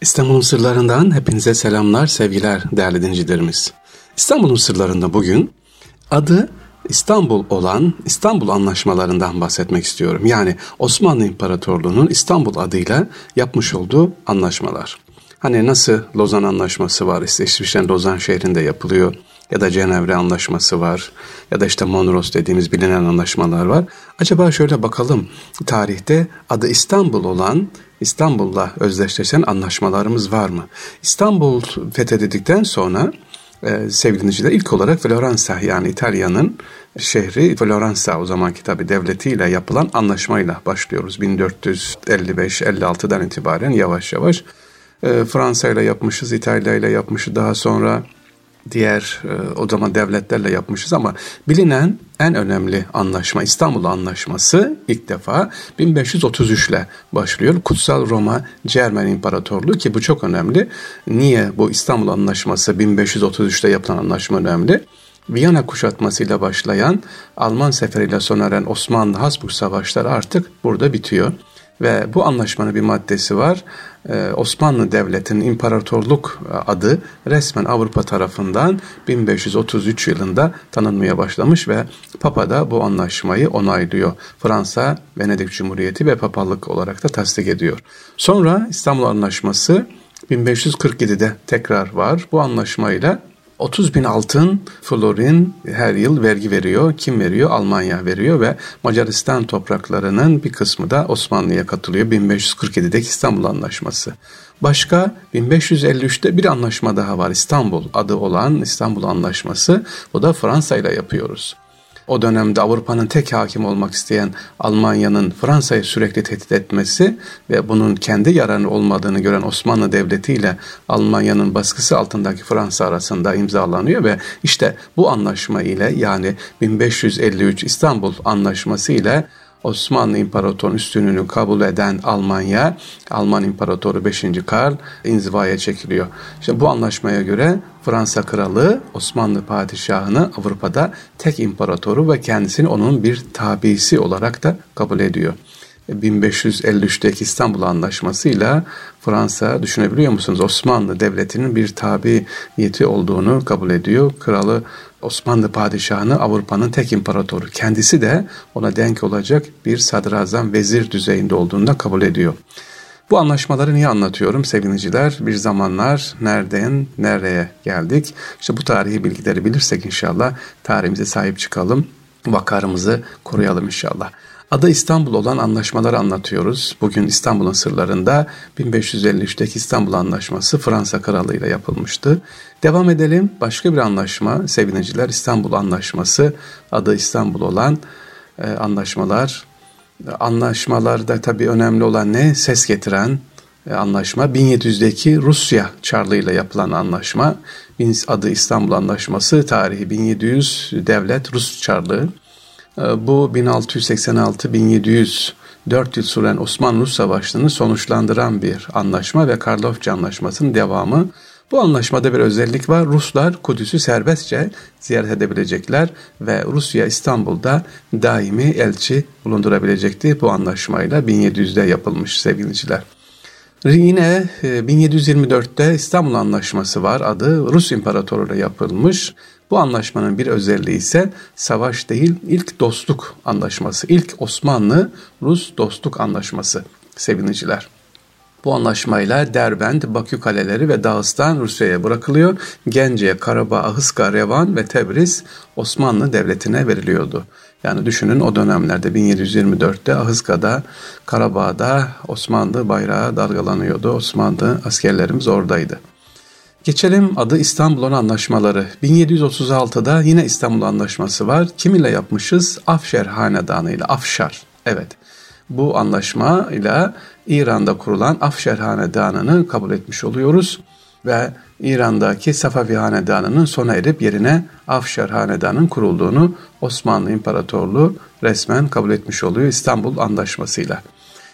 İstanbul'un sırlarından hepinize selamlar, sevgiler değerli dinleyicilerimiz. İstanbul'un sırlarında bugün adı İstanbul olan İstanbul anlaşmalarından bahsetmek istiyorum. Yani Osmanlı İmparatorluğu'nun İstanbul adıyla yapmış olduğu anlaşmalar. Hani nasıl Lozan Anlaşması var, işte İsviçre'nin Lozan şehrinde yapılıyor ya da Cenevre Anlaşması var ya da işte Monros dediğimiz bilinen anlaşmalar var. Acaba şöyle bakalım tarihte adı İstanbul olan İstanbul'la özdeşleşen anlaşmalarımız var mı? İstanbul fethedildikten sonra e, sevgili ilk olarak Floransa yani İtalya'nın şehri Floransa o zamanki tabi devletiyle yapılan anlaşmayla başlıyoruz. 1455-56'dan itibaren yavaş yavaş e, Fransa ile yapmışız, İtalya ile yapmışız daha sonra diğer e, o zaman devletlerle yapmışız ama bilinen en önemli anlaşma İstanbul Anlaşması ilk defa 1533 ile başlıyor. Kutsal Roma Cermen İmparatorluğu ki bu çok önemli. Niye bu İstanbul Anlaşması 1533'te yapılan anlaşma önemli? Viyana kuşatmasıyla başlayan Alman seferiyle sona eren Osmanlı-Habsburg savaşları artık burada bitiyor. Ve bu anlaşmanın bir maddesi var. Ee, Osmanlı Devleti'nin imparatorluk adı resmen Avrupa tarafından 1533 yılında tanınmaya başlamış ve Papa da bu anlaşmayı onaylıyor. Fransa, Venedik Cumhuriyeti ve Papalık olarak da tasdik ediyor. Sonra İstanbul Anlaşması 1547'de tekrar var. Bu anlaşmayla 30 bin altın florin her yıl vergi veriyor. Kim veriyor? Almanya veriyor ve Macaristan topraklarının bir kısmı da Osmanlı'ya katılıyor. 1547'deki İstanbul Anlaşması. Başka 1553'te bir anlaşma daha var. İstanbul adı olan İstanbul Anlaşması. O da Fransa ile yapıyoruz o dönemde Avrupa'nın tek hakim olmak isteyen Almanya'nın Fransa'yı sürekli tehdit etmesi ve bunun kendi yararı olmadığını gören Osmanlı Devleti ile Almanya'nın baskısı altındaki Fransa arasında imzalanıyor ve işte bu anlaşma ile yani 1553 İstanbul Anlaşması ile Osmanlı İmparatorluğu'nun üstünlüğünü kabul eden Almanya, Alman İmparatoru 5. Karl inzivaya çekiliyor. İşte bu anlaşmaya göre Fransa Kralı Osmanlı Padişahını Avrupa'da tek imparatoru ve kendisini onun bir tabisi olarak da kabul ediyor. 1553'teki İstanbul Anlaşması'yla Fransa düşünebiliyor musunuz? Osmanlı Devleti'nin bir tabiyeti olduğunu kabul ediyor. Kralı Osmanlı padişahını Avrupa'nın tek imparatoru. Kendisi de ona denk olacak bir sadrazam vezir düzeyinde olduğunu da kabul ediyor. Bu anlaşmaları niye anlatıyorum sevgiliciler? Bir zamanlar nereden nereye geldik? İşte bu tarihi bilgileri bilirsek inşallah tarihimize sahip çıkalım. Vakarımızı koruyalım inşallah. Adı İstanbul olan anlaşmaları anlatıyoruz. Bugün İstanbul'un sırlarında 1553'teki İstanbul Anlaşması Fransa Kralı ile yapılmıştı. Devam edelim. Başka bir anlaşma sevgiliciler İstanbul Anlaşması adı İstanbul olan e, anlaşmalar. Anlaşmalarda tabii önemli olan ne? Ses getiren anlaşma. 1700'deki Rusya Çarlığı ile yapılan anlaşma. Adı İstanbul Anlaşması tarihi 1700 devlet Rus Çarlığı. Ee, bu 1686-1700 4 yıl süren Osmanlı-Rus Savaşı'nı sonuçlandıran bir anlaşma ve Karlofça Anlaşması'nın devamı. Bu anlaşmada bir özellik var. Ruslar Kudüs'ü serbestçe ziyaret edebilecekler ve Rusya İstanbul'da daimi elçi bulundurabilecekti. Bu anlaşmayla 1700'de yapılmış sevgiliciler. Yine 1724'te e, İstanbul Anlaşması var. Adı Rus İmparatoru ile yapılmış. Bu anlaşmanın bir özelliği ise savaş değil ilk dostluk anlaşması. İlk Osmanlı-Rus dostluk anlaşması sevgiliciler. Bu anlaşmayla Derbent, Bakü kaleleri ve Dağıstan Rusya'ya bırakılıyor. Gence, Karabağ, Ahıska, Revan ve Tebriz Osmanlı Devleti'ne veriliyordu. Yani düşünün o dönemlerde 1724'te Ahıska'da, Karabağ'da Osmanlı bayrağı dalgalanıyordu. Osmanlı askerlerimiz oradaydı. Geçelim adı İstanbul'un anlaşmaları. 1736'da yine İstanbul Anlaşması var. Kim ile yapmışız? Afşer Hanedanı ile. Afşar. Evet. Bu anlaşma ile İran'da kurulan Afşer Hanedanı'nı kabul etmiş oluyoruz. Ve İran'daki Safavi Hanedanı'nın sona erip yerine Afşar Hanedanı'nın kurulduğunu Osmanlı İmparatorluğu resmen kabul etmiş oluyor İstanbul Anlaşması'yla.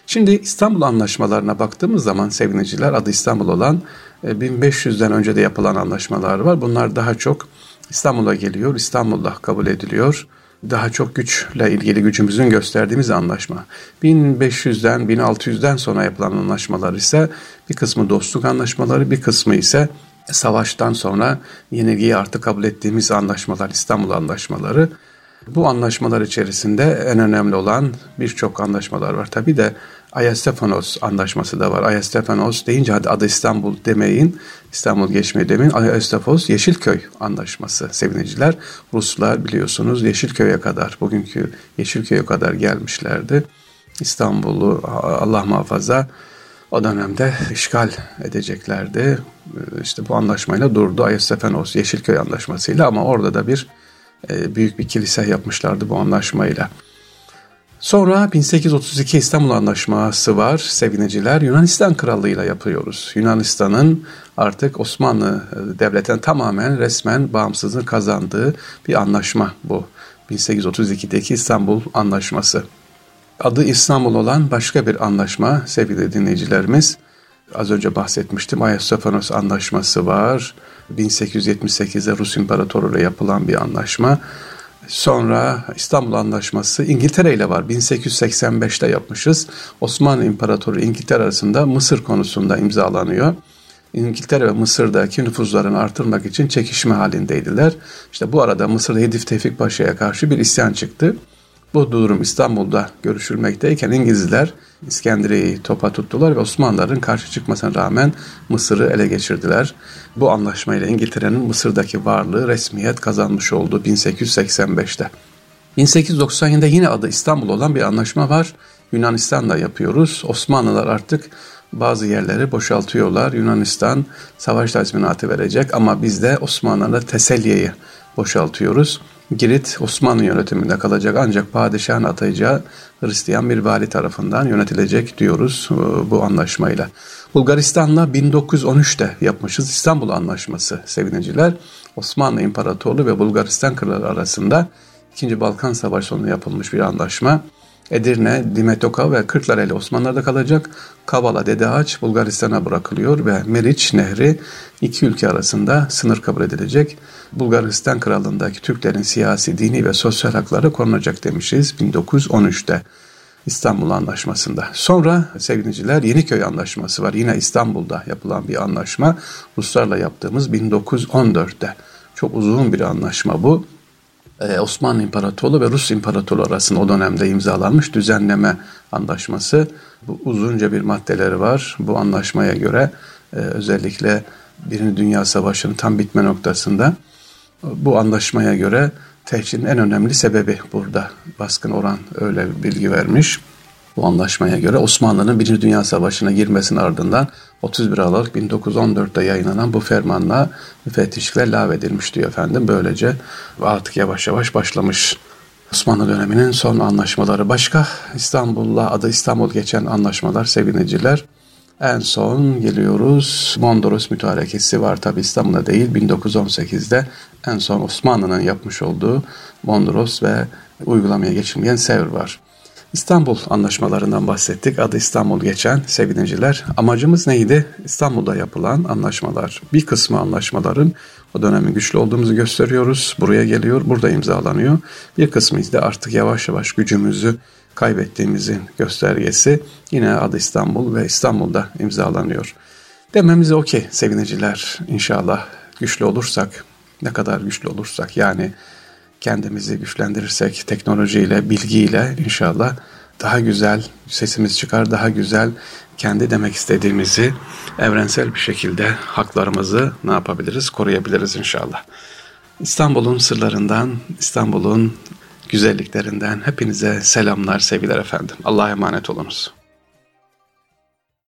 Şimdi İstanbul Anlaşmalarına baktığımız zaman sevgiliciler adı İstanbul olan 1500'den e, önce de yapılan anlaşmalar var. Bunlar daha çok İstanbul'a geliyor, İstanbul'da kabul ediliyor. daha çok güçle ilgili gücümüzün gösterdiğimiz anlaşma. 1500'den 1600'den sonra yapılan anlaşmalar ise bir kısmı dostluk anlaşmaları, bir kısmı ise savaştan sonra yenilgiyi artık kabul ettiğimiz anlaşmalar, İstanbul anlaşmaları. Bu anlaşmalar içerisinde en önemli olan birçok anlaşmalar var. Tabi de Ayastefanos anlaşması da var. Ayastefanos deyince hadi adı İstanbul demeyin, İstanbul geçmeyi demeyin. Ayastefanos Yeşilköy anlaşması sevineciler. Ruslar biliyorsunuz Yeşilköy'e kadar, bugünkü Yeşilköy'e kadar gelmişlerdi. İstanbul'u Allah muhafaza o dönemde işgal edeceklerdi. İşte bu anlaşmayla durdu Ayastefanos Yeşilköy anlaşmasıyla ama orada da bir e, büyük bir kilise yapmışlardı bu anlaşmayla. Sonra 1832 İstanbul Anlaşması var sevineciler. Yunanistan Krallığı'yla yapıyoruz. Yunanistan'ın artık Osmanlı e, Devleti'nin tamamen resmen bağımsızlığını kazandığı bir anlaşma bu. 1832'deki İstanbul Anlaşması. Adı İstanbul olan başka bir anlaşma sevgili dinleyicilerimiz. Az önce bahsetmiştim. Ayastofanos Anlaşması var. 1878'de Rus İmparatoru ile yapılan bir anlaşma. Sonra İstanbul Anlaşması İngiltere ile var. 1885'te yapmışız. Osmanlı İmparatoru İngiltere arasında Mısır konusunda imzalanıyor. İngiltere ve Mısır'daki nüfuzlarını artırmak için çekişme halindeydiler. İşte bu arada Mısır'da Hedif Tevfik Paşa'ya karşı bir isyan çıktı. Bu durum İstanbul'da görüşülmekteyken İngilizler İskenderiye'yi topa tuttular ve Osmanlıların karşı çıkmasına rağmen Mısır'ı ele geçirdiler. Bu anlaşmayla İngiltere'nin Mısır'daki varlığı resmiyet kazanmış oldu 1885'te. 1897'de yine adı İstanbul olan bir anlaşma var. Yunanistan'la yapıyoruz. Osmanlılar artık bazı yerleri boşaltıyorlar. Yunanistan savaş tazminatı verecek ama biz de Osmanlı'na Teselye'yi boşaltıyoruz. Girit Osmanlı yönetiminde kalacak ancak padişahın atayacağı Hristiyan bir vali tarafından yönetilecek diyoruz e, bu anlaşmayla. Bulgaristan'la 1913'te yapmışız İstanbul Anlaşması sevineciler. Osmanlı İmparatorluğu ve Bulgaristan Kralı arasında 2. Balkan Savaşı sonunda yapılmış bir anlaşma. Edirne, Dimetoka ve Kırklareli Osmanlılar'da kalacak. Kavala, Dedeağaç Bulgaristan'a bırakılıyor ve Meriç Nehri iki ülke arasında sınır kabul edilecek. Bulgaristan Krallığındaki Türklerin siyasi, dini ve sosyal hakları korunacak demişiz 1913'te. İstanbul Anlaşması'nda. Sonra sevgiliciler Yeniköy Anlaşması var. Yine İstanbul'da yapılan bir anlaşma. Ruslarla yaptığımız 1914'te. Çok uzun bir anlaşma bu. Ee, Osmanlı İmparatorluğu ve Rus İmparatorluğu arasında o dönemde imzalanmış düzenleme anlaşması. Bu uzunca bir maddeleri var. Bu anlaşmaya göre e, özellikle Birinci Dünya Savaşı'nın tam bitme noktasında bu anlaşmaya göre tehcinin en önemli sebebi burada. Baskın Orhan öyle bir bilgi vermiş. Bu anlaşmaya göre Osmanlı'nın Birinci Dünya Savaşı'na girmesinin ardından 31 Aralık 1914'te yayınlanan bu fermanla müfettişlikler lağvedilmiş diyor efendim. Böylece artık yavaş yavaş başlamış Osmanlı döneminin son anlaşmaları başka. İstanbul'la adı İstanbul geçen anlaşmalar sevineciler. En son geliyoruz Mondros mütarekesi var tabi İstanbul'da değil 1918'de en son Osmanlı'nın yapmış olduğu Mondros ve uygulamaya geçilmeyen Sevr var. İstanbul anlaşmalarından bahsettik. Adı İstanbul geçen sevineciler. Amacımız neydi? İstanbul'da yapılan anlaşmalar. Bir kısmı anlaşmaların o dönemin güçlü olduğumuzu gösteriyoruz. Buraya geliyor, burada imzalanıyor. Bir kısmı ise artık yavaş yavaş gücümüzü kaybettiğimizin göstergesi. Yine adı İstanbul ve İstanbul'da imzalanıyor. Dememize okey sevineciler inşallah güçlü olursak, ne kadar güçlü olursak yani kendimizi güçlendirirsek teknolojiyle, bilgiyle inşallah daha güzel sesimiz çıkar, daha güzel kendi demek istediğimizi evrensel bir şekilde haklarımızı ne yapabiliriz? Koruyabiliriz inşallah. İstanbul'un sırlarından, İstanbul'un güzelliklerinden hepinize selamlar, sevgiler efendim. Allah'a emanet olunuz.